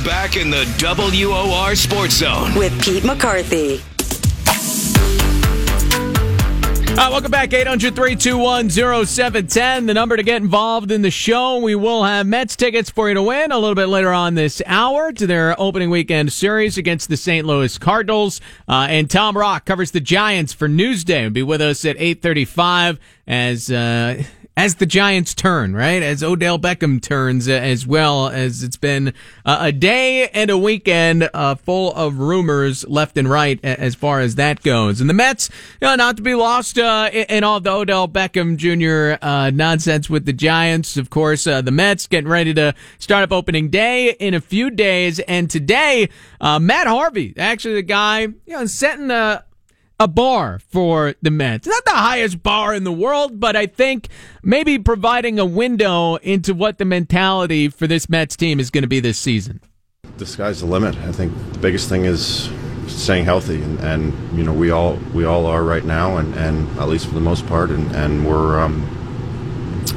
We're back in the WOR Sports Zone with Pete McCarthy. Uh, welcome back, 800 321 0710. The number to get involved in the show. We will have Mets tickets for you to win a little bit later on this hour to their opening weekend series against the St. Louis Cardinals. Uh, and Tom Rock covers the Giants for Newsday. He'll be with us at 835 as. Uh, as the Giants turn, right? As Odell Beckham turns uh, as well as it's been uh, a day and a weekend uh, full of rumors left and right as far as that goes. And the Mets, you know, not to be lost uh, in all the Odell Beckham Jr. Uh, nonsense with the Giants. Of course, uh, the Mets getting ready to start up opening day in a few days. And today, Matt Harvey, actually the guy, you know, setting a a bar for the Mets. Not the highest bar in the world, but I think maybe providing a window into what the mentality for this Mets team is going to be this season. The sky's the limit. I think the biggest thing is staying healthy, and, and you know we all we all are right now, and, and at least for the most part, and, and we're um,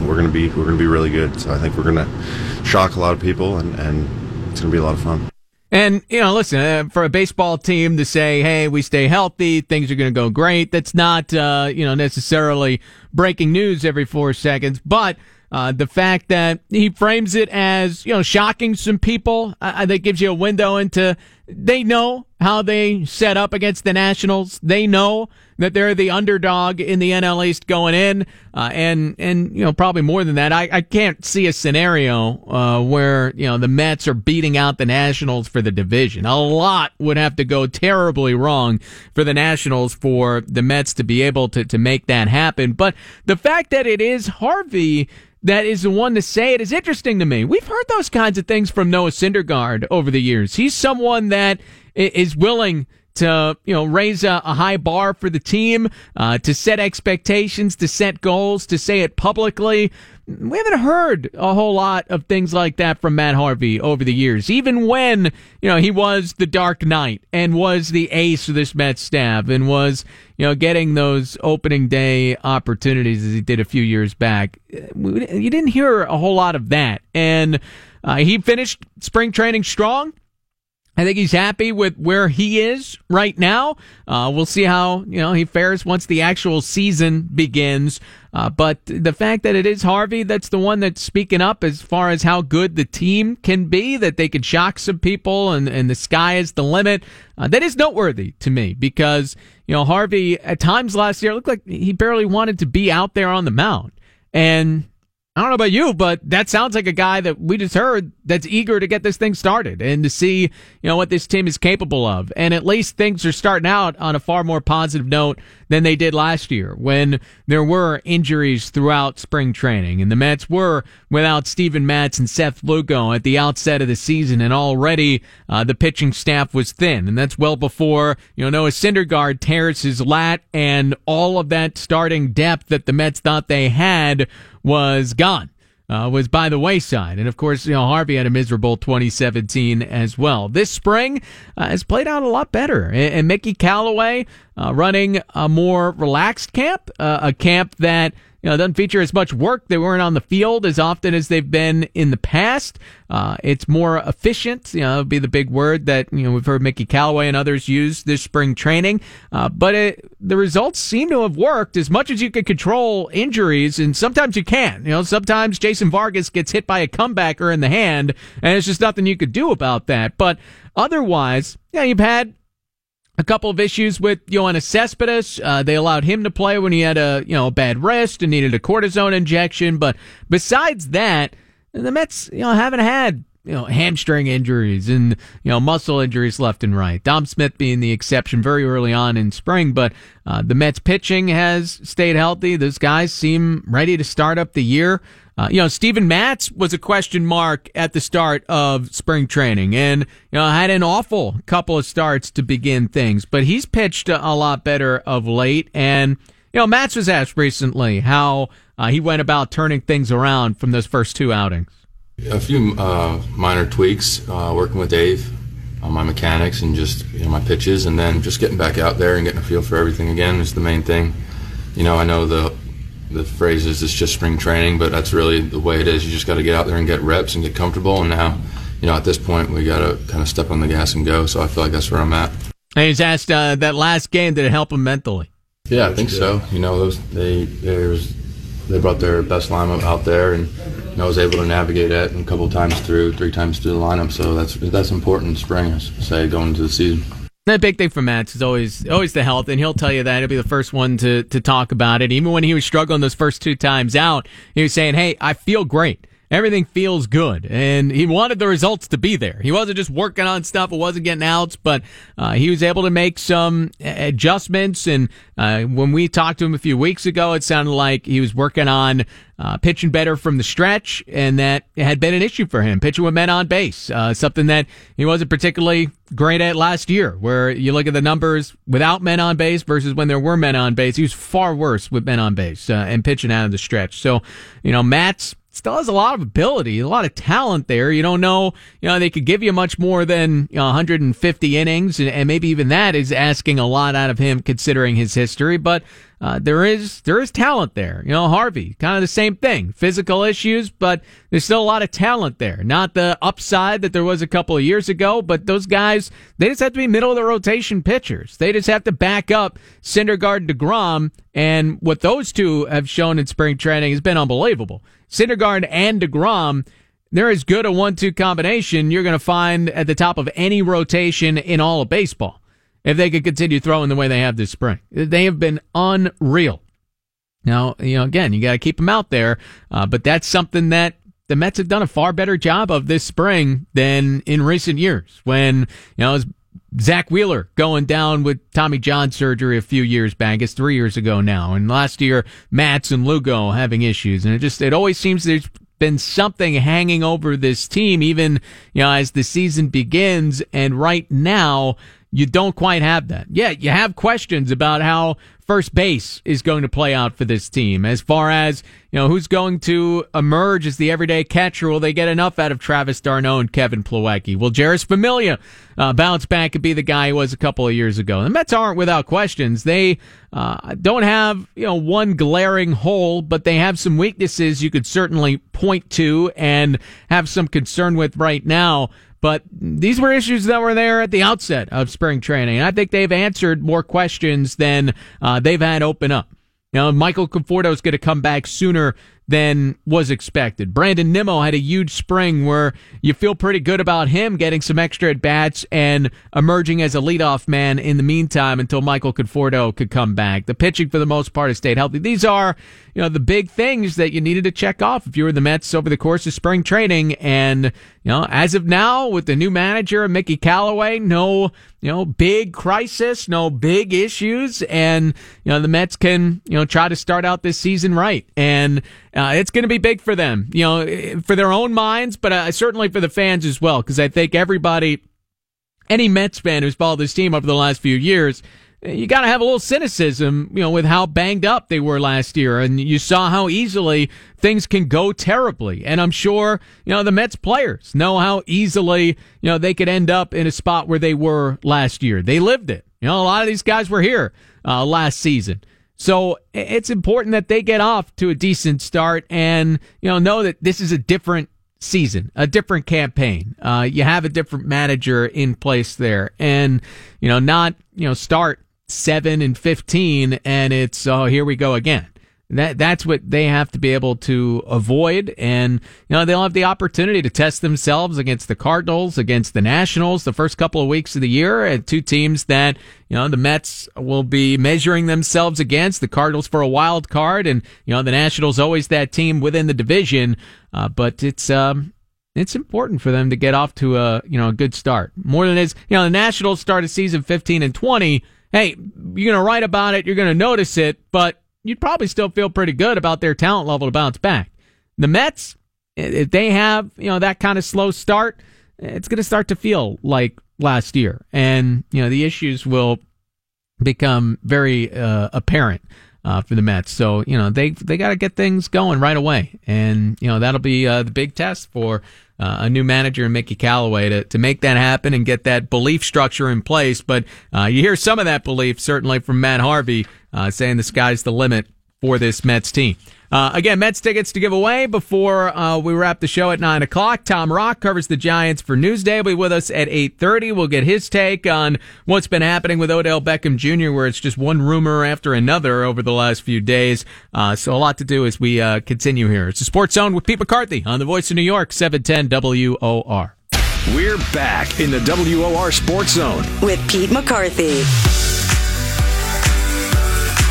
we're gonna be we're gonna be really good. So I think we're gonna shock a lot of people, and, and it's gonna be a lot of fun. And, you know, listen, uh, for a baseball team to say, hey, we stay healthy, things are going to go great, that's not, uh, you know, necessarily breaking news every four seconds. But uh, the fact that he frames it as, you know, shocking some people, I, I think gives you a window into they know how they set up against the Nationals. They know that they're the underdog in the NL East going in, uh, and and you know probably more than that. I, I can't see a scenario uh, where you know the Mets are beating out the Nationals for the division. A lot would have to go terribly wrong for the Nationals for the Mets to be able to to make that happen. But the fact that it is Harvey that is the one to say it is interesting to me. We've heard those kinds of things from Noah Syndergaard over the years. He's someone that is willing to you know raise a, a high bar for the team, uh, to set expectations, to set goals, to say it publicly. We haven't heard a whole lot of things like that from Matt Harvey over the years. Even when you know he was the Dark Knight and was the ace of this Mets staff and was you know getting those opening day opportunities as he did a few years back, you didn't hear a whole lot of that. And uh, he finished spring training strong. I think he's happy with where he is right now. Uh, we'll see how you know he fares once the actual season begins. Uh, but the fact that it is Harvey that's the one that's speaking up as far as how good the team can be, that they could shock some people, and, and the sky is the limit. Uh, that is noteworthy to me because you know Harvey at times last year looked like he barely wanted to be out there on the mound, and I don't know about you, but that sounds like a guy that we just heard that's eager to get this thing started and to see, you know, what this team is capable of. And at least things are starting out on a far more positive note than they did last year when there were injuries throughout spring training. And the Mets were without Steven Matz and Seth Lugo at the outset of the season. And already uh, the pitching staff was thin. And that's well before, you know, Noah Syndergaard tears his lat and all of that starting depth that the Mets thought they had was gone. Uh, was by the wayside. And of course, you know, Harvey had a miserable 2017 as well. This spring uh, has played out a lot better. And, and Mickey Callaway uh, running a more relaxed camp, uh, a camp that you know, doesn't feature as much work. They weren't on the field as often as they've been in the past. Uh, it's more efficient. You know, would be the big word that you know we've heard Mickey Callaway and others use this spring training. Uh, but it, the results seem to have worked as much as you can control injuries, and sometimes you can. You know, sometimes Jason Vargas gets hit by a comebacker in the hand, and it's just nothing you could do about that. But otherwise, yeah, you've had a couple of issues with Yoenis Cespedes. Uh, they allowed him to play when he had a you know a bad wrist and needed a cortisone injection. But besides that, the Mets you know haven't had you know hamstring injuries and you know muscle injuries left and right. Dom Smith being the exception very early on in spring, but uh, the Mets pitching has stayed healthy. Those guys seem ready to start up the year. Uh, you know, Steven Matz was a question mark at the start of spring training and, you know, had an awful couple of starts to begin things, but he's pitched a, a lot better of late. And, you know, Matz was asked recently how uh, he went about turning things around from those first two outings. A few uh, minor tweaks, uh, working with Dave on my mechanics and just, you know, my pitches, and then just getting back out there and getting a feel for everything again is the main thing. You know, I know the the phrase is it's just spring training, but that's really the way it is. You just got to get out there and get reps and get comfortable. And now, you know, at this point, we got to kind of step on the gas and go. So I feel like that's where I'm at. And he's asked uh, that last game did it help him mentally? Yeah, I think so. You know, those they there's they brought their best lineup out there, and you know, I was able to navigate it a couple times through, three times through the lineup. So that's that's important in spring, I say, going into the season. The big thing for Matz is always always the health, and he'll tell you that. He'll be the first one to to talk about it. Even when he was struggling those first two times out, he was saying, "Hey, I feel great." Everything feels good. And he wanted the results to be there. He wasn't just working on stuff. It wasn't getting outs, but uh, he was able to make some adjustments. And uh, when we talked to him a few weeks ago, it sounded like he was working on uh, pitching better from the stretch, and that had been an issue for him, pitching with men on base, uh, something that he wasn't particularly great at last year, where you look at the numbers without men on base versus when there were men on base. He was far worse with men on base uh, and pitching out of the stretch. So, you know, Matz still has a lot of ability, a lot of talent there. You don't know, you know, they could give you much more than you know, 150 innings, and, and, maybe even that is asking a lot out of him considering his history. But uh, there is there is talent there. You know, Harvey, kind of the same thing, physical issues, but there's still a lot of talent there. Not the upside that there was a couple of years ago, but those guys they just have to be middle of the rotation pitchers. They just have to back up Syndergaard, Degrom, and what those two have shown in spring training has been unbelievable. Syndergaard and DeGrom, they're as good a one-two combination you're going to find at the top of any rotation in all of baseball. If they could continue throwing the way they have this spring, they have been unreal. Now, you know, again, you got to keep them out there, uh, but that's something that the Mets have done a far better job of this spring than in recent years. When you know, it Zack Wheeler going down with Tommy John surgery a few years back. It's three years ago now. And last year, Matz and Lugo having issues. And it just, it always seems there's been something hanging over this team, even, you know, as the season begins. And right now, you don't quite have that. Yeah, you have questions about how first base is going to play out for this team as far as, you know, who's going to emerge as the everyday catcher. Will they get enough out of Travis d'Arnaud and Kevin Plawecki? Will Jeurys Familia uh, bounce back and be the guy he was a couple of years ago? The Mets aren't without questions. They uh, don't have, you know, one glaring hole, but they have some weaknesses you could certainly point to and have some concern with right now. But these were issues that were there at the outset of spring training. And I think they've answered more questions than uh, they've had open up. You know, Michael Conforto is going to come back sooner than was expected. Brandon Nimmo had a huge spring where you feel pretty good about him getting some extra at bats and emerging as a leadoff man in the meantime until Michael Conforto could come back. The pitching for the most part has stayed healthy. These are, you know, the big things that you needed to check off if you were the Mets over the course of spring training. And, you know, as of now, with the new manager, Mickey Callaway, no, you know, big crisis, no big issues. And, you know, the Mets can, you know, try to start out this season right. And, uh, it's going to be big for them, you know, for their own minds, but uh, certainly for the fans as well, because I think everybody, any Mets fan who's followed this team over the last few years, you got to have a little cynicism, you know, with how banged up they were last year. And you saw how easily things can go terribly. And I'm sure, you know, the Mets players know how easily, you know, they could end up in a spot where they were last year. They lived it. You know, a lot of these guys were here uh, last season. So it's important that they get off to a decent start and, you know, know that this is a different season, a different campaign. Uh, you have a different manager in place there and, you know, not, you know, start seven and 15 and it's, oh, here we go again. That that's what they have to be able to avoid, and you know they'll have the opportunity to test themselves against the Cardinals, against the Nationals, the first couple of weeks of the year, and two teams that you know the Mets will be measuring themselves against. The Cardinals for a wild card, and you know the Nationals always that team within the division, uh, but it's um, it's important for them to get off to a you know a good start. More than is you know the Nationals start started season 15 and 20. Hey, you're gonna write about it, you're gonna notice it, but you'd probably still feel pretty good about their talent level to bounce back. The Mets, if they have, you know, that kind of slow start, it's going to start to feel like last year. And, you know, the issues will become very uh, apparent uh, for the Mets. So, you know, they they got to get things going right away. And, you know, that'll be uh, the big test for uh, a new manager and Mickey Callaway to, to make that happen and get that belief structure in place. But uh, you hear some of that belief certainly from Matt Harvey uh, saying the sky's the limit for this Mets team. Uh, again, Mets tickets to give away before uh, we wrap the show at nine o'clock. Tom Rock covers the Giants for Newsday. Will be with us at eight thirty. We'll get his take on what's been happening with Odell Beckham Jr., where it's just one rumor after another over the last few days. Uh, so a lot to do as we uh, continue here. It's the Sports Zone with Pete McCarthy on the Voice of New York, seven ten WOR. We're back in the WOR Sports Zone with Pete McCarthy.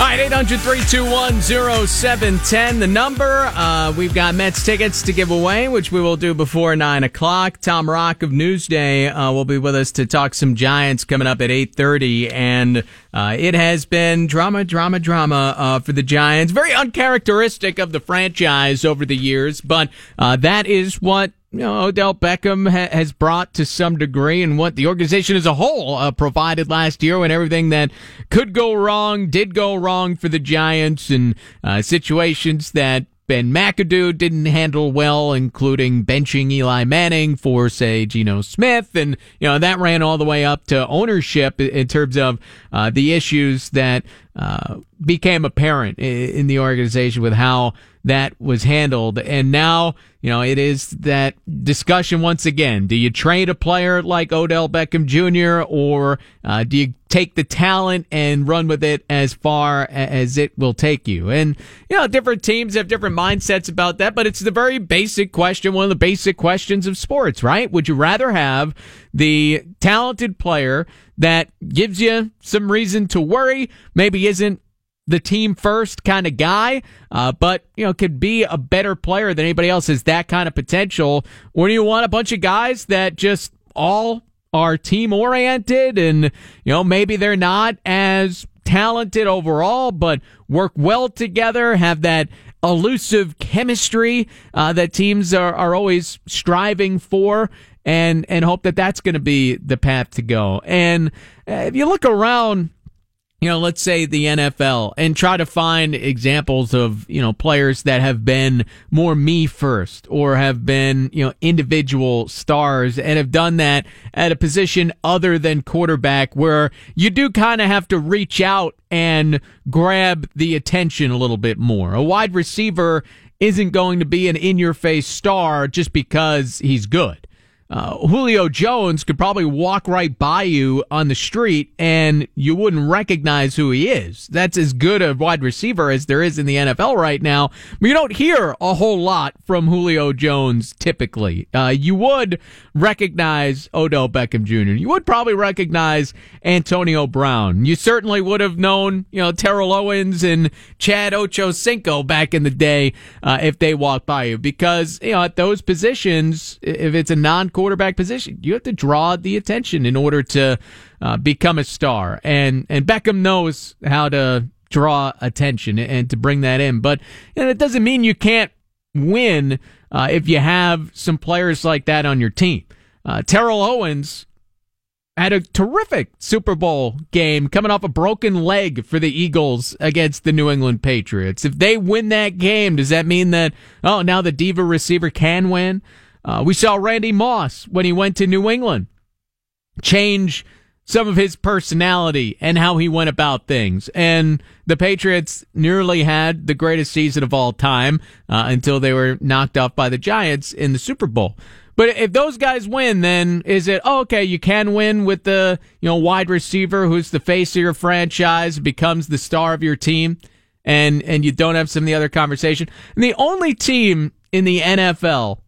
All right, 800 321 0710, the number. Uh, we've got Mets tickets to give away, which we will do before 9 o'clock. Tom Rock of Newsday uh, will be with us to talk some Giants coming up at 8.30. And uh, it has been drama, drama, drama uh, for the Giants. Very uncharacteristic of the franchise over the years, but uh, that is what you know, Odell Beckham ha- has brought to some degree and what the organization as a whole uh, provided last year when everything that could go wrong did go wrong for the Giants and uh, situations that Ben McAdoo didn't handle well, including benching Eli Manning for, say, Geno Smith. And, you know, that ran all the way up to ownership in terms of uh, the issues that uh, became apparent in the organization with how that was handled. And now, you know, it is that discussion once again. Do you trade a player like Odell Beckham Jr. or uh, do you take the talent and run with it as far as it will take you? And, you know, different teams have different mindsets about that, but it's the very basic question, one of the basic questions of sports, right? Would you rather have the talented player that gives you some reason to worry, maybe isn't the team first kind of guy, uh, but you know could be a better player than anybody else. Is that kind of potential, or do you want a bunch of guys that just all are team oriented and you know maybe they're not as talented overall, but work well together, have that elusive chemistry uh, that teams are, are always striving for and and hope that that's going to be the path to go. And uh, if you look around you know, let's say the NFL and try to find examples of, you know, players that have been more me first or have been, you know, individual stars and have done that at a position other than quarterback where you do kind of have to reach out and grab the attention a little bit more. A wide receiver isn't going to be an in your face star just because he's good uh, Julio Jones could probably walk right by you on the street and you wouldn't recognize who he is. That's as good a wide receiver as there is in the NFL right now. But you don't hear a whole lot from Julio Jones typically. Uh, you would recognize Odell Beckham Jr. You would probably recognize Antonio Brown. You certainly would have known, you know, Terrell Owens and Chad Ochocinco back in the day uh, if they walked by you because, you know, at those positions, if it's a non quarterback position. You have to draw the attention in order to uh, become a star, and and Beckham knows how to draw attention and to bring that in. But and it doesn't mean you can't win uh, if you have some players like that on your team. Uh, Terrell Owens had a terrific Super Bowl game coming off a broken leg for the Eagles against the New England Patriots. If they win that game, does that mean that, oh, now the diva receiver can win? Uh, we saw Randy Moss when he went to New England change some of his personality and how he went about things. And the Patriots nearly had the greatest season of all time uh, until they were knocked off by the Giants in the Super Bowl. But if those guys win, then is it oh, okay? You can win with the you know wide receiver who's the face of your franchise, becomes the star of your team, and and you don't have some of the other conversation. And the only team in the NFL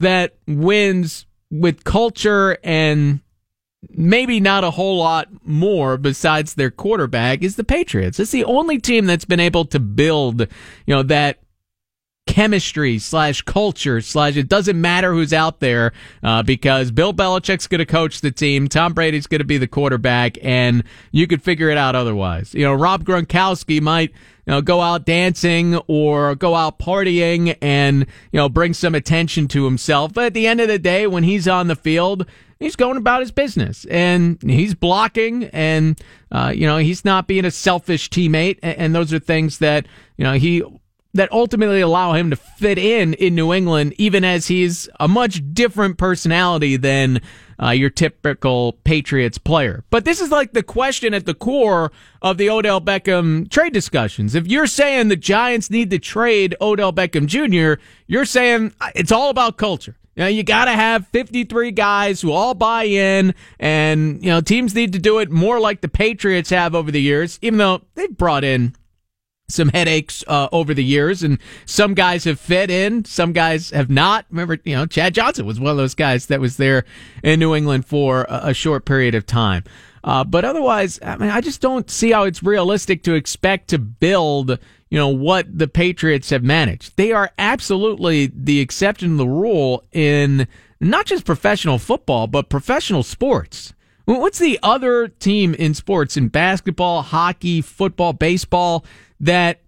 that wins with culture and maybe not a whole lot more besides their quarterback is the Patriots. It's the only team that's been able to build, you know, that chemistry slash culture slash it doesn't matter who's out there uh, because Bill Belichick's going to coach the team, Tom Brady's going to be the quarterback, and you could figure it out otherwise. You know, Rob Gronkowski might you know, go out dancing or go out partying and, you know, bring some attention to himself. But at the end of the day, when he's on the field, he's going about his business and he's blocking and, uh, you know, he's not being a selfish teammate. And, and those are things that, you know, he that ultimately allow him to fit in in New England, even as he's a much different personality than uh, your typical Patriots player. But this is like the question at the core of the Odell Beckham trade discussions. If you're saying the Giants need to trade Odell Beckham Jr., you're saying uh, it's all about culture. You, know, you got to have 53 guys who all buy in, and you know teams need to do it more like the Patriots have over the years. Even though they've brought in some headaches uh, over the years, and some guys have fit in, some guys have not. Remember, you know, Chad Johnson was one of those guys that was there in New England for a, a short period of time. Uh, but otherwise, I mean, I just don't see how it's realistic to expect to build, you know, what the Patriots have managed. They are absolutely the exception to the rule in not just professional football, but professional sports. What's the other team in sports, in basketball, hockey, football, baseball, that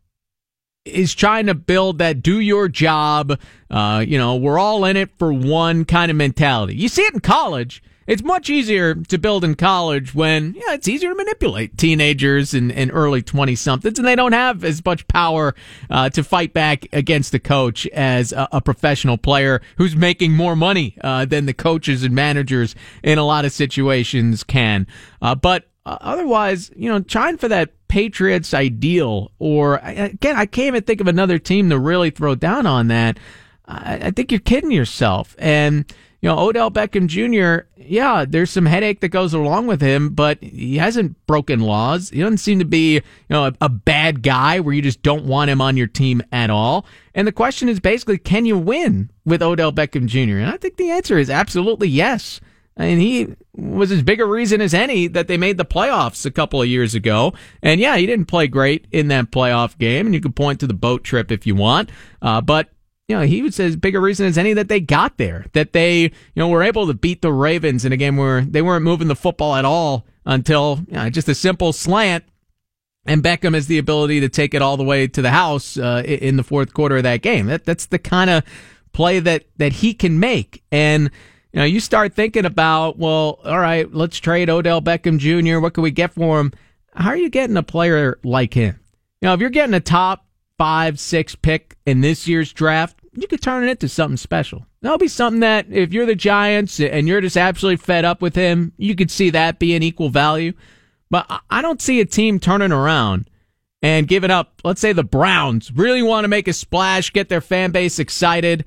is trying to build that do your job, uh, you know, we're all in it for one kind of mentality. You see it in college. It's much easier to build in college when, yeah, it's easier to manipulate teenagers and, and early 20 somethings, and they don't have as much power uh, to fight back against the coach as a, a professional player who's making more money uh, than the coaches and managers in a lot of situations can. Uh, but uh, otherwise, you know, trying for that Patriots ideal, or again, I can't even think of another team to really throw down on that. I, I think you're kidding yourself. And, you know, Odell Beckham Jr., yeah, there's some headache that goes along with him, but he hasn't broken laws. He doesn't seem to be, you know, a, a bad guy where you just don't want him on your team at all. And the question is basically, can you win with Odell Beckham Jr.? And I think the answer is absolutely yes. And he was as big a reason as any that they made the playoffs a couple of years ago. And yeah, he didn't play great in that playoff game. And you can point to the boat trip if you want. Uh, but you know, he was as big a reason as any that they got there, that they, you know, were able to beat the Ravens in a game where they weren't moving the football at all until you know, just a simple slant. And Beckham has the ability to take it all the way to the house uh, in the fourth quarter of that game. That that's the kind of play that that he can make. And you know, you start thinking about, well, all right, let's trade Odell Beckham Jr. What can we get for him? How are you getting a player like him? You know, if you're getting a top five, six pick in this year's draft, you could turn it into something special. That'll be something that if you're the Giants and you're just absolutely fed up with him, you could see that being equal value. But I don't see a team turning around and giving up. Let's say the Browns really want to make a splash, get their fan base excited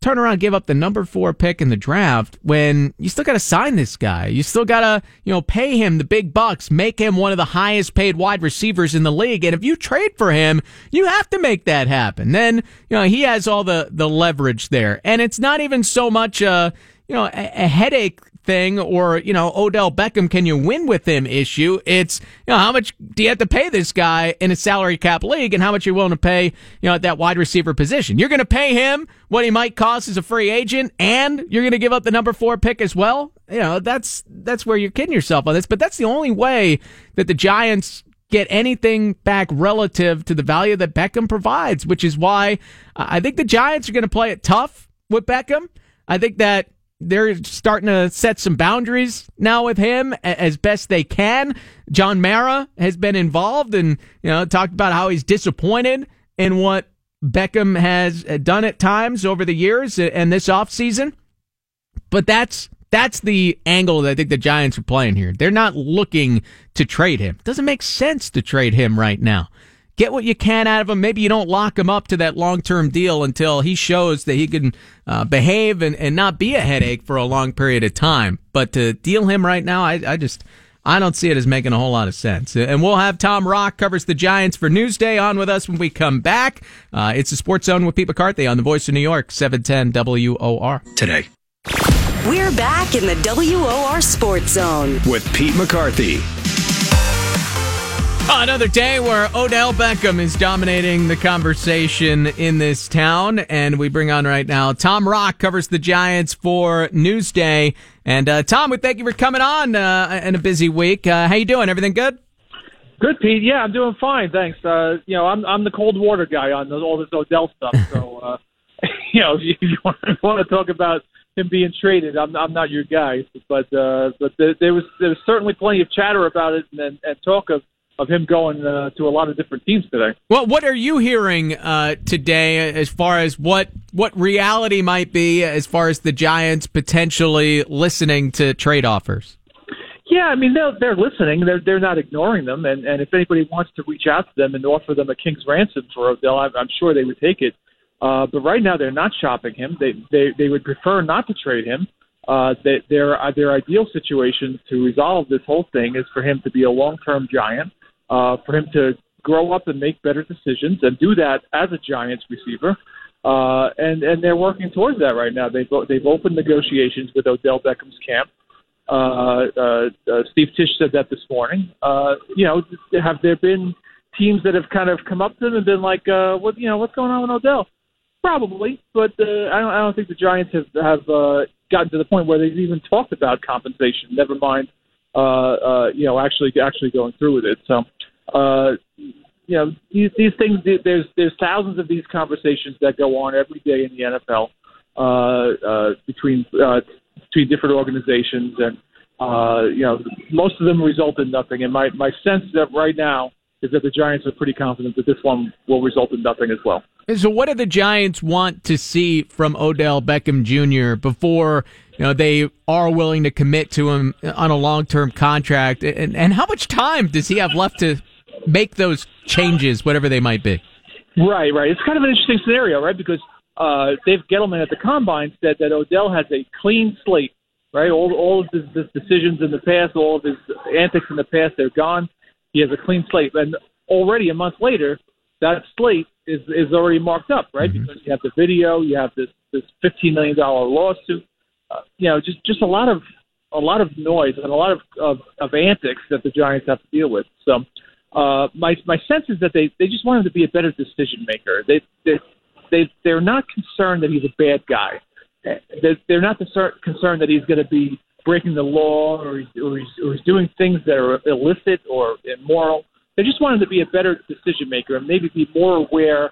turn around give up the number four pick in the draft when you still got to sign this guy. You still got to, you know, pay him the big bucks, make him one of the highest paid wide receivers in the league. And if you trade for him, you have to make that happen. Then, you know, he has all the, the leverage there. And it's not even so much, uh, you know, a, a headache thing or, you know, Odell Beckham, can you win with him issue. It's, you know, how much do you have to pay this guy in a salary cap league and how much you're willing to pay, you know, at that wide receiver position. You're going to pay him what he might cost as a free agent and you're going to give up the number four pick as well. You know, that's, that's where you're kidding yourself on this, but that's the only way that the Giants get anything back relative to the value that Beckham provides, which is why I think the Giants are going to play it tough with Beckham. I think that they're starting to set some boundaries now with him as best they can. John Mara has been involved and you know talked about how he's disappointed in what Beckham has uh, done at times over the years and this offseason. But that's that's the angle that I think the Giants are playing here. They're not looking to trade him. Doesn't make sense to trade him right now get what you can out of him. Maybe you don't lock him up to that long term deal until he shows that he can uh, behave and, and not be a headache for a long period of time. But to deal him right now, I, I just. I don't see it as making a whole lot of sense. And we'll have Tom Rock covers the Giants for Newsday on with us when we come back. Uh, it's the Sports Zone with Pete McCarthy on the Voice of New York, 710 WOR. Today. We're back in the WOR Sports Zone with Pete McCarthy. Another day where Odell Beckham is dominating the conversation in this town, and we bring on right now Tom Rock covers the Giants for Newsday. And uh, Tom, we thank you for coming on uh, in a busy week. Uh, how you doing? Everything good? Good, Pete. Yeah, I'm doing fine, thanks. Uh, you know, I'm I'm the cold water guy on all this Odell stuff. So, uh, you know, if you, if you want to talk about him being traded, I'm I'm not your guy. But uh, but there, there was there was certainly plenty of chatter about it and and talk of of him going uh, to a lot of different teams today. Well, what are you hearing uh, today as far as what what reality might be as far as the Giants potentially listening to trade offers? Yeah, I mean they're they're listening. They're they're not ignoring them, and and if anybody wants to reach out to them and offer them a king's ransom for Odell, I'm, I'm sure they would take it. Uh, but right now they're not shopping him. They they they would prefer not to trade him. Uh, they, their their ideal situation to resolve this whole thing is for him to be a long term Giant, uh, for him to grow up and make better decisions and do that as a Giants receiver. Uh, and and they're working towards that right now. They've they've opened negotiations with Odell Beckham's camp. Uh, uh, uh, Steve Tisch said that this morning. Uh, you know, have there been teams that have kind of come up to them and been like, uh, "What you know, what's going on with Odell?" Probably, but uh, I don't. I don't think the Giants have have uh, gotten to the point where they've even talked about compensation. Never mind, you know, actually actually going through with it. So, uh, you know, these, these things. There's there's thousands of these conversations that go on every day in the NFL uh, uh, between uh, between different organizations, and uh, you know, most of them result in nothing. And my my sense that right now is that the Giants are pretty confident that this one will result in nothing as well. So, what do the Giants want to see from Odell Beckham Jr. before you know they are willing to commit to him on a long term contract? And, and how much time does he have left to make those changes, whatever they might be? Right, right. It's kind of an interesting scenario, right? Because uh, Dave Gettleman at the combine said that Odell has a clean slate, right? All all of his, his decisions in the past, all of his antics in the past, they're gone. He has a clean slate, and already a month later, that slate is is already marked up, right? Mm-hmm. Because you have the video, you have this this fifteen million dollar lawsuit, you know, just just a lot of a lot of noise and a lot of, of of antics that the Giants have to deal with. So, uh, my my sense is that they they just want him to be a better decision maker. They they they they're not concerned that he's a bad guy. They're, they're not concerned that he's going to be breaking the law or he's, or he's or he's doing things that are illicit or immoral. They just want him to be a better decision maker and maybe be more aware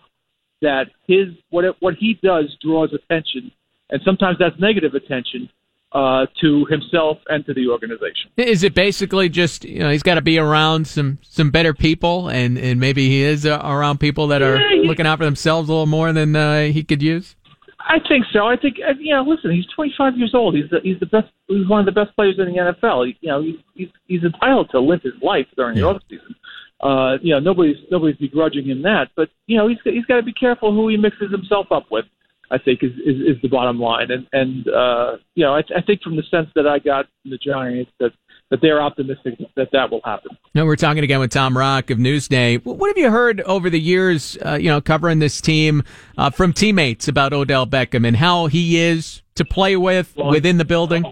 that his what it, what he does draws attention, and sometimes that's negative attention uh, to himself and to the organization. Is it basically just you know he's got to be around some some better people, and and maybe he is uh, around people that are yeah, looking out for themselves a little more than uh, he could use? I think so. I think uh, you know. Listen, he's 25 years old. He's the, he's the best. He's one of the best players in the NFL. He, you know, he's, he's he's entitled to live his life during yeah. the off season. Uh, you know, nobody's nobody's begrudging him that, but you know, he's he's got to be careful who he mixes himself up with. I think is is, is the bottom line, and and uh, you know, I, I think from the sense that I got from the Giants that that they're optimistic that that will happen. No, we're talking again with Tom Rock of Newsday. What have you heard over the years, uh, you know, covering this team uh, from teammates about Odell Beckham and how he is to play with well, within the building?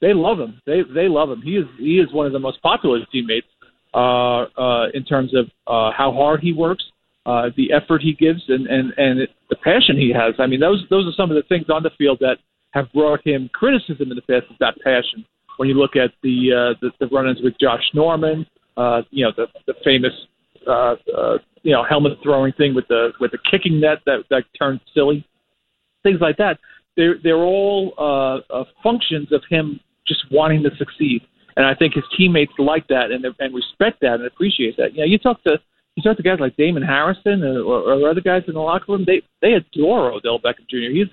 They love him. They they love him. He is he is one of the most popular teammates uh, uh, in terms of uh, how hard he works, uh, the effort he gives, and and and the passion he has. I mean, those those are some of the things on the field that have brought him criticism in the past. Is that passion? when you look at the uh, the, the run-ins with Josh Norman, uh, you know the the famous uh, uh, you know helmet throwing thing with the with the kicking net that that turned silly, things like that. They're they're all uh, uh, functions of him just wanting to succeed, and I think his teammates like that and and respect that and appreciate that. You know, you talk to you talk to guys like Damon Harrison or, or other guys in the locker room. They they adore Odell Beckham Jr. He's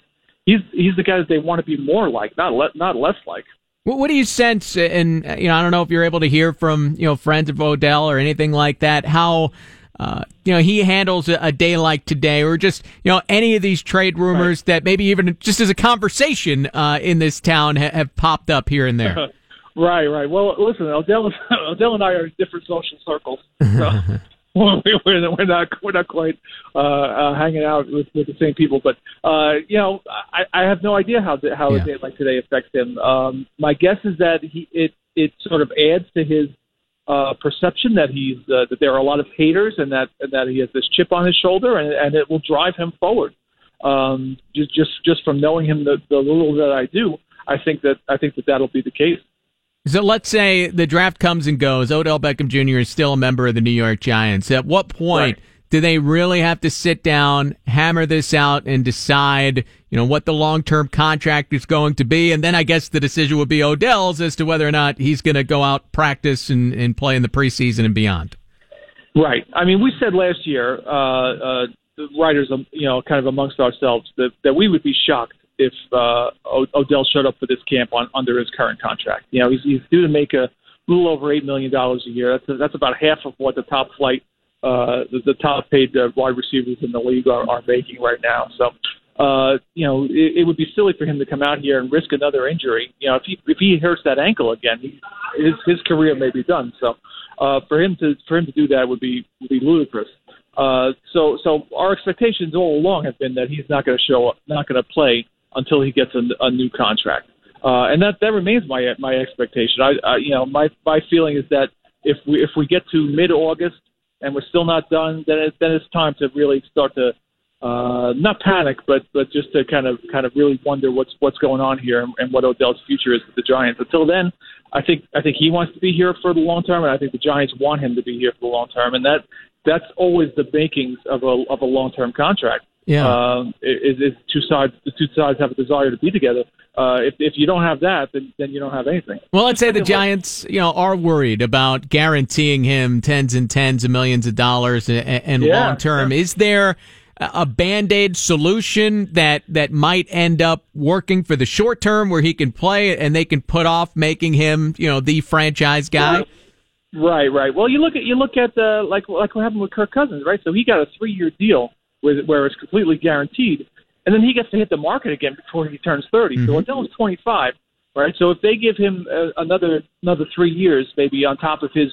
he's he's the guy that they want to be more like, not le- not less like. What, do you sense? And you know, I don't know if you're able to hear from you know friends of Odell or anything like that. How uh, you know he handles a, a, day like today, or just you know any of these trade rumors right. that maybe even just as a conversation uh, in this town ha- have popped up here and there. right, right. Well, listen, Odell, Odell and I are in different social circles. So. we're, we're not we're not quite uh, uh, hanging out with, with the same people, but uh, you know, I, I have no idea how the, how yeah. a day like today affects him. Um, my guess is that he it it sort of adds to his uh, perception that he's uh, that there are a lot of haters and that and that he has this chip on his shoulder and, and it will drive him forward. Um, just just just from knowing him the, the little that I do, I think that I think that that'll be the case. So let's say the draft comes and goes. Odell Beckham Jr. is still a member of the New York Giants. At what point right. do they really have to sit down, hammer this out, and decide, you know, what the long term contract is going to be? And then I guess the decision would be Odell's as to whether or not he's going to go out, practice, and, and play in the preseason and beyond. Right. I mean, we said last year, uh, uh, the writers, um, you know, kind of amongst ourselves, that, that we would be shocked if uh, Odell showed up for this camp on under his current contract. You know, he's, he's due to make a little over eight million dollars a year. That's that's about half of what the top flight, uh, the, the top paid uh, wide receivers in the league are, are making right now. So. Uh, you know, it, it would be silly for him to come out here and risk another injury. You know, if he if he hurts that ankle again, he, his his career may be done. So, uh, for him to for him to do that would be would be ludicrous. Uh, so so our expectations all along have been that he's not going to show up, not going to play until he gets a, a new contract, uh, and that that remains my my expectation. I, I you know my my feeling is that if we if we get to mid August and we're still not done, then it, then it's time to really start to uh, not panic, but but just to kind of kind of really wonder what's what's going on here and, and what Odell's future is with the Giants. Until then, I think I think he wants to be here for the long term, and I think the Giants want him to be here for the long term, and that that's always the makings of a of a long term contract. Yeah, um, is, is two sides the two sides have a desire to be together. Uh, if if you don't have that, then then you don't have anything. Well, let's say the Giants, you know, are worried about guaranteeing him tens and tens of millions of dollars and, and Yeah, long term. yeah. Is there a band-aid solution that that might end up working for the short term where he can play and they can put off making him, you know, the franchise guy? Right, right. Well, you look at you look at uh, like like what happened with Kirk Cousins, right? So he got a three year deal with where it's completely guaranteed, and then he gets to hit the market again before he turns 30 So Odell's twenty five, right? So if they give him uh, another another three years, maybe on top of his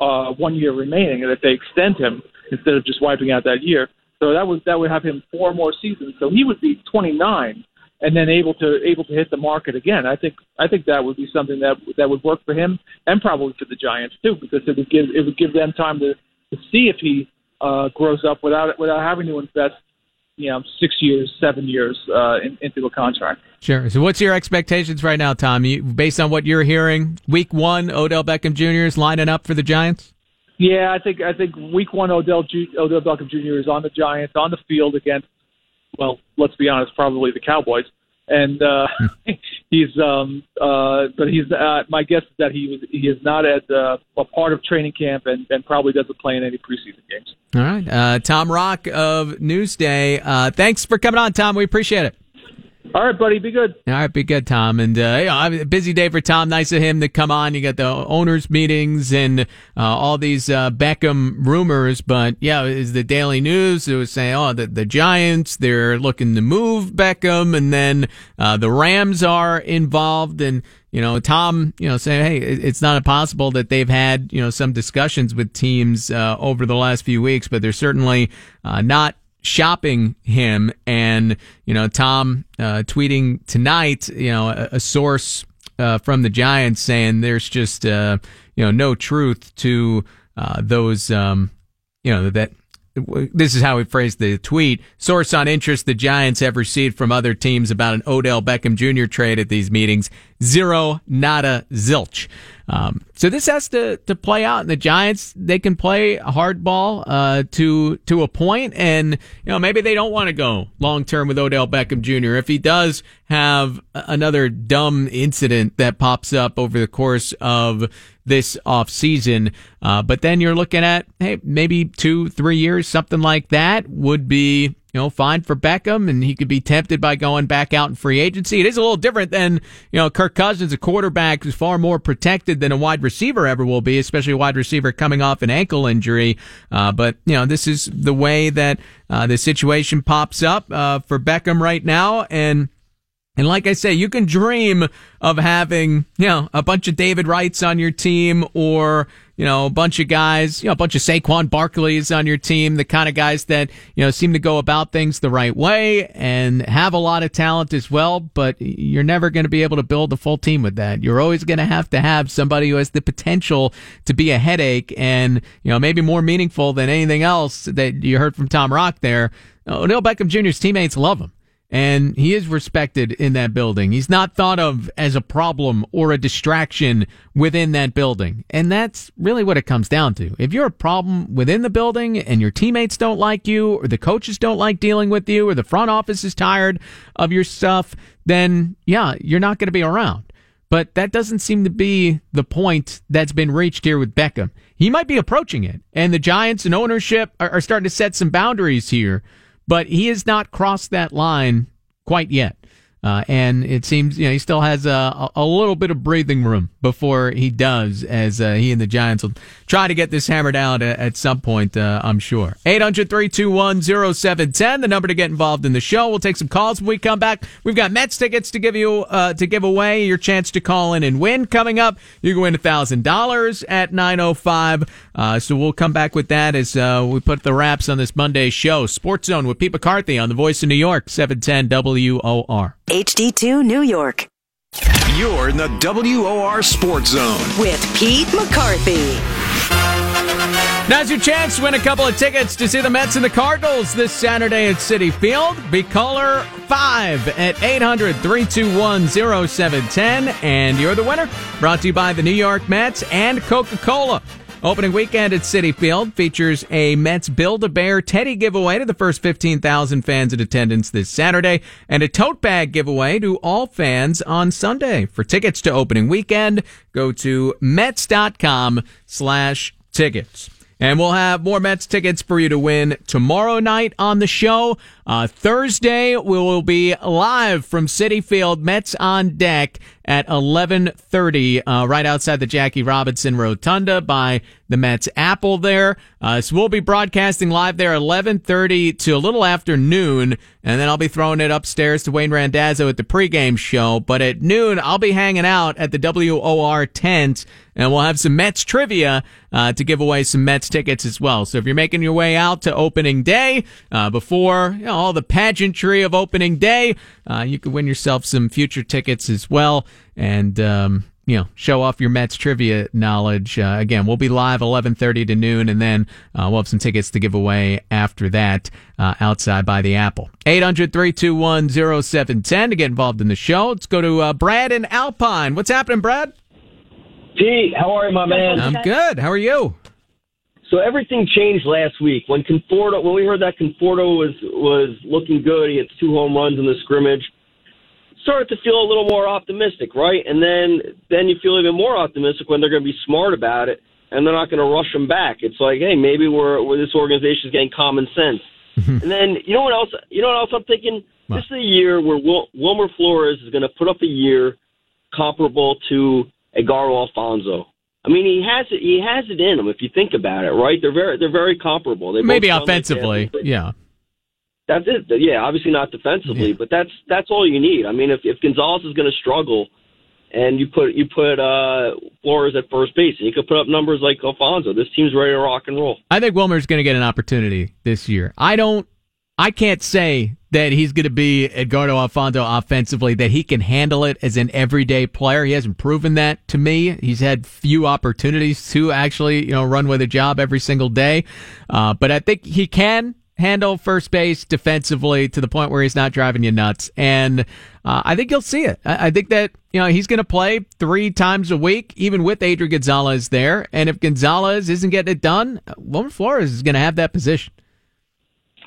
uh, one year remaining, and if they extend him instead of just wiping out that year, so that would that would have him four more seasons. So he would be twenty nine and then able to able to hit the market again. I think I think that would be something that that would work for him and probably for the Giants too, because it would give it would give them time to, to see if he uh, grows up without without having to invest, you know, six years, seven years uh, in, into a contract. Sure. So, what's your expectations right now, Tom? You, based on what you're hearing, Week One, Odell Beckham Jr. is lining up for the Giants. Yeah, I think I think week one Odell Ju- Odell Beckham Jr. is on the Giants on the field against well, let's be honest, probably the Cowboys. And uh he's um uh but he's uh my guess is that he was he is not at uh, a part of training camp and, and probably doesn't play in any preseason games. All right. Uh, Tom Rock of Newsday. Uh, thanks for coming on, Tom. We appreciate it. All right, buddy, be good. All right, be good, Tom. And uh, busy day for Tom. Nice of him to come on. You got the owners' meetings and uh, all these uh, Beckham rumors. But yeah, is the Daily News? It was saying, oh, the, the Giants they're looking to move Beckham, and then uh, the Rams are involved. And you know, Tom, you know, saying, hey, it's not impossible that they've had you know some discussions with teams uh, over the last few weeks, but they're certainly uh, not shopping him and you know tom uh, tweeting tonight you know a, a source uh, from the giants saying there's just uh, you know no truth to uh, those um, you know that this is how he phrased the tweet. Source on interest the Giants have received from other teams about an Odell Beckham Jr. trade at these meetings. Zero, nada, zilch. Um, so this has to, to play out and the Giants, they can play hardball, uh, to, to a point and, you know, maybe they don't want to go long term with Odell Beckham Jr. If he does have another dumb incident that pops up over the course of this off season. Uh, but then you're looking at, hey, maybe two, three years, something like that would be, you know, fine for Beckham and he could be tempted by going back out in free agency. It is a little different than, you know, Kirk Cousins, a quarterback who's far more protected than a wide receiver ever will be, especially a wide receiver coming off an ankle injury. Uh, but, you know, this is the way that, uh, the situation pops up, uh, for Beckham right now. And, and like I say, you can dream of having, you know, a bunch of David Wrights on your team or, you know, a bunch of guys, you know, a bunch of Saquon Barkleys on your team, the kind of guys that, you know, seem to go about things the right way and have a lot of talent as well, but you're never going to be able to build a full team with that. You're always going to have to have somebody who has the potential to be a headache and, you know, maybe more meaningful than anything else that you heard from Tom Rock there. Oh, Odell Beckham Jr.'s teammates love him and he is respected in that building. He's not thought of as a problem or a distraction within that building. And that's really what it comes down to. If you're a problem within the building and your teammates don't like you or the coaches don't like dealing with you or the front office is tired of your stuff, then yeah, you're not going to be around. but that doesn't seem to be the point that's been reached here with Beckham. He might be approaching it, and the Giants and ownership are, are starting to set some boundaries here, but he has not crossed that line quite yet. Uh, and it seems you know he still has a, a little bit of breathing room before he does, as uh, he and the Giants will try to get this hammered out at, at some point, uh, I'm sure. 800 321 0710, the number to get involved in the show. We'll take some calls when we come back. We've got Mets tickets to give you uh, to give away. Your chance to call in and win coming up. You can win $1,000 at 905. Uh, so we'll come back with that as uh, we put the wraps on this Monday show. Sports Zone with Pete McCarthy on the Voice of New York, 710 WOR. HD2 New York You're in the WOR Sports Zone. with Pete McCarthy. Now's your chance to win a couple of tickets to see the Mets and the Cardinals this Saturday at Citi Field. Be caller 5 at 800 321 0710. And you're the winner. Brought to you by the New York Mets and Coca Cola. Opening weekend at Citi Field features a Mets Build a Bear Teddy giveaway to the first 15,000 fans in attendance this Saturday and a tote bag giveaway to all fans on Sunday. For tickets to opening weekend, go to Mets.com slash tickets. And we'll have more Mets tickets for you to win tomorrow night on the show. Uh, Thursday, we will be live from Citi Field, Mets on deck at 11.30, uh, right outside the Jackie Robinson Rotunda by the Mets Apple there. Uh, so we'll be broadcasting live there 11.30 to a little after noon, and then I'll be throwing it upstairs to Wayne Randazzo at the pregame show. But at noon, I'll be hanging out at the WOR tent, and we'll have some Mets trivia uh, to give away some Mets tickets as well. So if you're making your way out to opening day uh, before you know, all the pageantry of opening day, uh, you can win yourself some future tickets as well. And um, you know, show off your Mets trivia knowledge. Uh, again, we'll be live 11:30 to noon, and then uh, we'll have some tickets to give away after that uh, outside by the Apple. 800-321-0710 to get involved in the show. Let's go to uh, Brad in Alpine. What's happening, Brad? Pete, how are you, my man? I'm good. How are you? So everything changed last week when Conforto. When we heard that Conforto was was looking good, he had two home runs in the scrimmage. Started to feel a little more optimistic, right? And then then you feel even more optimistic when they're going to be smart about it and they're not going to rush them back. It's like, hey, maybe we're, we're this organization is getting common sense. Mm-hmm. and then you know what else? You know what else I'm thinking? What? This is a year where Wil- Wilmer Flores is going to put up a year comparable to Edgardo Alfonzo. I mean, he has it. He has it in him. If you think about it, right? They're very, they're very comparable. They Maybe offensively, yeah. That's it. Yeah, obviously not defensively, Yeah. but that's that's all you need. I mean, if if Gonzalez is going to struggle, and you put you put uh, Flores at first base, and you could put up numbers like Alfonzo, this team's ready to rock and roll. I think Wilmer's going to get an opportunity this year. I don't. I can't say that he's going to be Edgardo Alfonzo offensively, that he can handle it as an everyday player. He hasn't proven that to me. He's had few opportunities to actually, you know, run with a job every single day. Uh, but I think he can handle first base defensively to the point where he's not driving you nuts. And uh, I think you'll see it. I, I think that, you know, he's going to play three times a week, even with Adrian Gonzalez there. And if Gonzalez isn't getting it done, Wilmer Flores is going to have that position.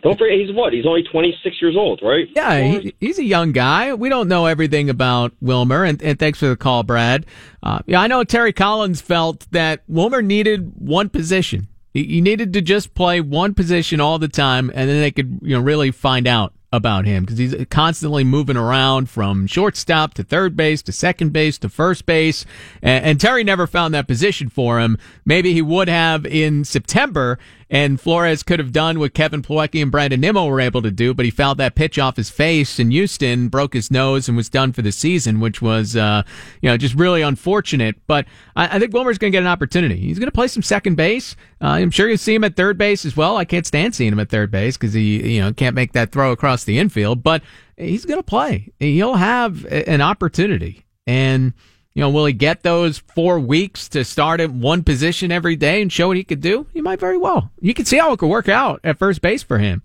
Don't forget, he's what? He's only 26 years old, right? Yeah, he, he's a young guy. We don't know everything about Wilmer, and, and thanks for the call, Brad. Uh, yeah, I know Terry Collins felt that Wilmer needed one position. He, needed to just play one position all the time, and then they could you know really find out about him because he's constantly moving around from shortstop to third base to second base to first base, and, and Terry never found that position for him. Maybe he would have in September and Flores could have done what Kevin Plawecki and Brandon Nimmo were able to do, but he fouled that pitch off his face in Houston, broke his nose, and was done for the season, which was, uh, you know, just really unfortunate. But I, I think Wilmer's going to get an opportunity. He's going to play some second base. Uh, I'm sure you'll see him at third base as well. I can't stand seeing him at third base because he, you know, can't make that throw across the infield, but he's going to play. He'll have an opportunity. And, you know, will he get those four weeks to start at one position every day and show what he could do? He might very well. You can see how it could work out at first base for him.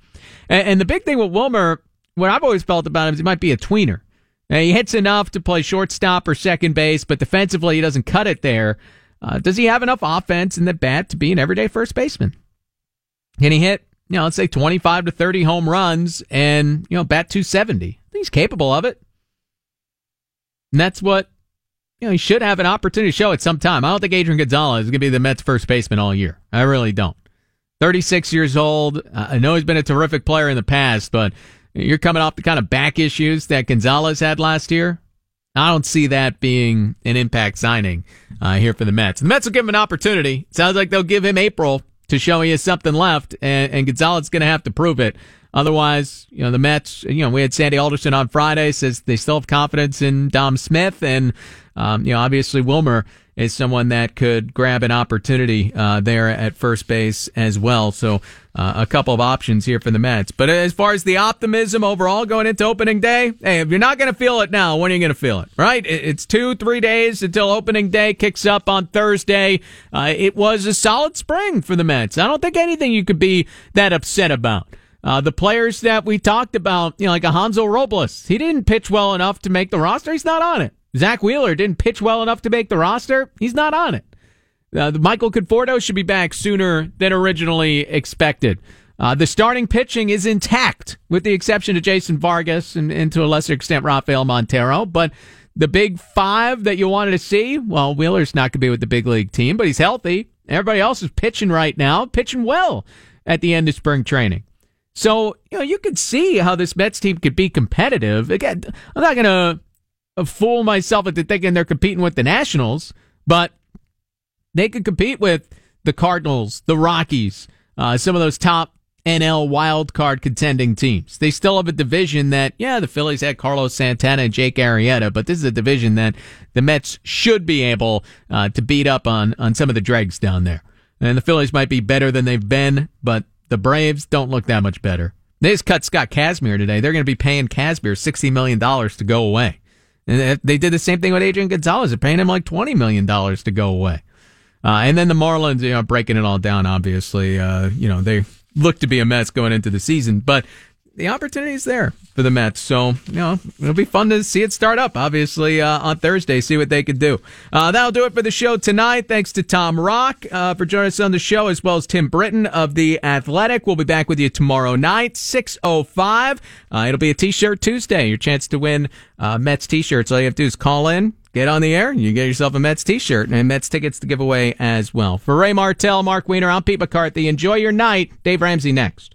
And, and the big thing with Wilmer, what I've always felt about him is he might be a tweener. Now, he hits enough to play shortstop or second base, but defensively he doesn't cut it there. Uh, does he have enough offense in the bat to be an everyday first baseman? Can he hit, you know, let's say 25 to 30 home runs and, you know, bat 270? I think he's capable of it. And that's what you know, he should have an opportunity to show it sometime. I don't think Adrian Gonzalez is going to be the Mets first baseman all year. I really don't. 36 years old. I know he's been a terrific player in the past, but you're coming off the kind of back issues that Gonzalez had last year. I don't see that being an impact signing uh, here for the Mets. The Mets will give him an opportunity. Sounds like they'll give him April to show he has something left, and, and Gonzalez is going to have to prove it. Otherwise, you know, the Mets, you know, we had Sandy Alderson on Friday, says they still have confidence in Dom Smith. And, um, you know, obviously Wilmer is someone that could grab an opportunity uh, there at first base as well. So uh, a couple of options here for the Mets. But as far as the optimism overall going into opening day, hey, if you're not going to feel it now, when are you going to feel it? Right? It's two, three days until opening day kicks up on Thursday. Uh, it was a solid spring for the Mets. I don't think anything you could be that upset about. Uh, the players that we talked about, you know, like a Hansel Robles, he didn't pitch well enough to make the roster. He's not on it. Zach Wheeler didn't pitch well enough to make the roster. He's not on it. Uh, Michael Conforto should be back sooner than originally expected. Uh, the starting pitching is intact, with the exception of Jason Vargas and, and to a lesser extent Rafael Montero. But the big five that you wanted to see, well, Wheeler's not going to be with the big league team, but he's healthy. Everybody else is pitching right now, pitching well at the end of spring training. So, you know, you could see how this Mets team could be competitive. Again, I'm not going to fool myself into thinking they're competing with the Nationals, but they could compete with the Cardinals, the Rockies, uh, some of those top NL wild card contending teams. They still have a division that, yeah, the Phillies had Carlos Santana and Jake Arrieta, but this is a division that the Mets should be able uh, to beat up on on some of the dregs down there. And the Phillies might be better than they've been, but the Braves don't look that much better. They just cut Scott Kazmir today. They're going to be paying Kazmir $60 million to go away. And they did the same thing with Adrian Gonzalez. They're paying him like $20 million to go away. Uh, and then the Marlins, you know, breaking it all down, obviously. Uh, you know, they look to be a mess going into the season, but the opportunity is there for the Mets. So, you know, it'll be fun to see it start up, obviously, uh, on Thursday, see what they can do. Uh, that'll do it for the show tonight. Thanks to Tom Rock uh, for joining us on the show, as well as Tim Britton of The Athletic. We'll be back with you tomorrow night, 6.05. Uh, it'll be a T-shirt Tuesday. Your chance to win uh, Mets T-shirts. All you have to do is call in, get on the air, and you get yourself a Mets T-shirt and Mets tickets to give away as well. For Ray Martell, Mark Weiner, I'm Pete McCarthy. Enjoy your night. Dave Ramsey next.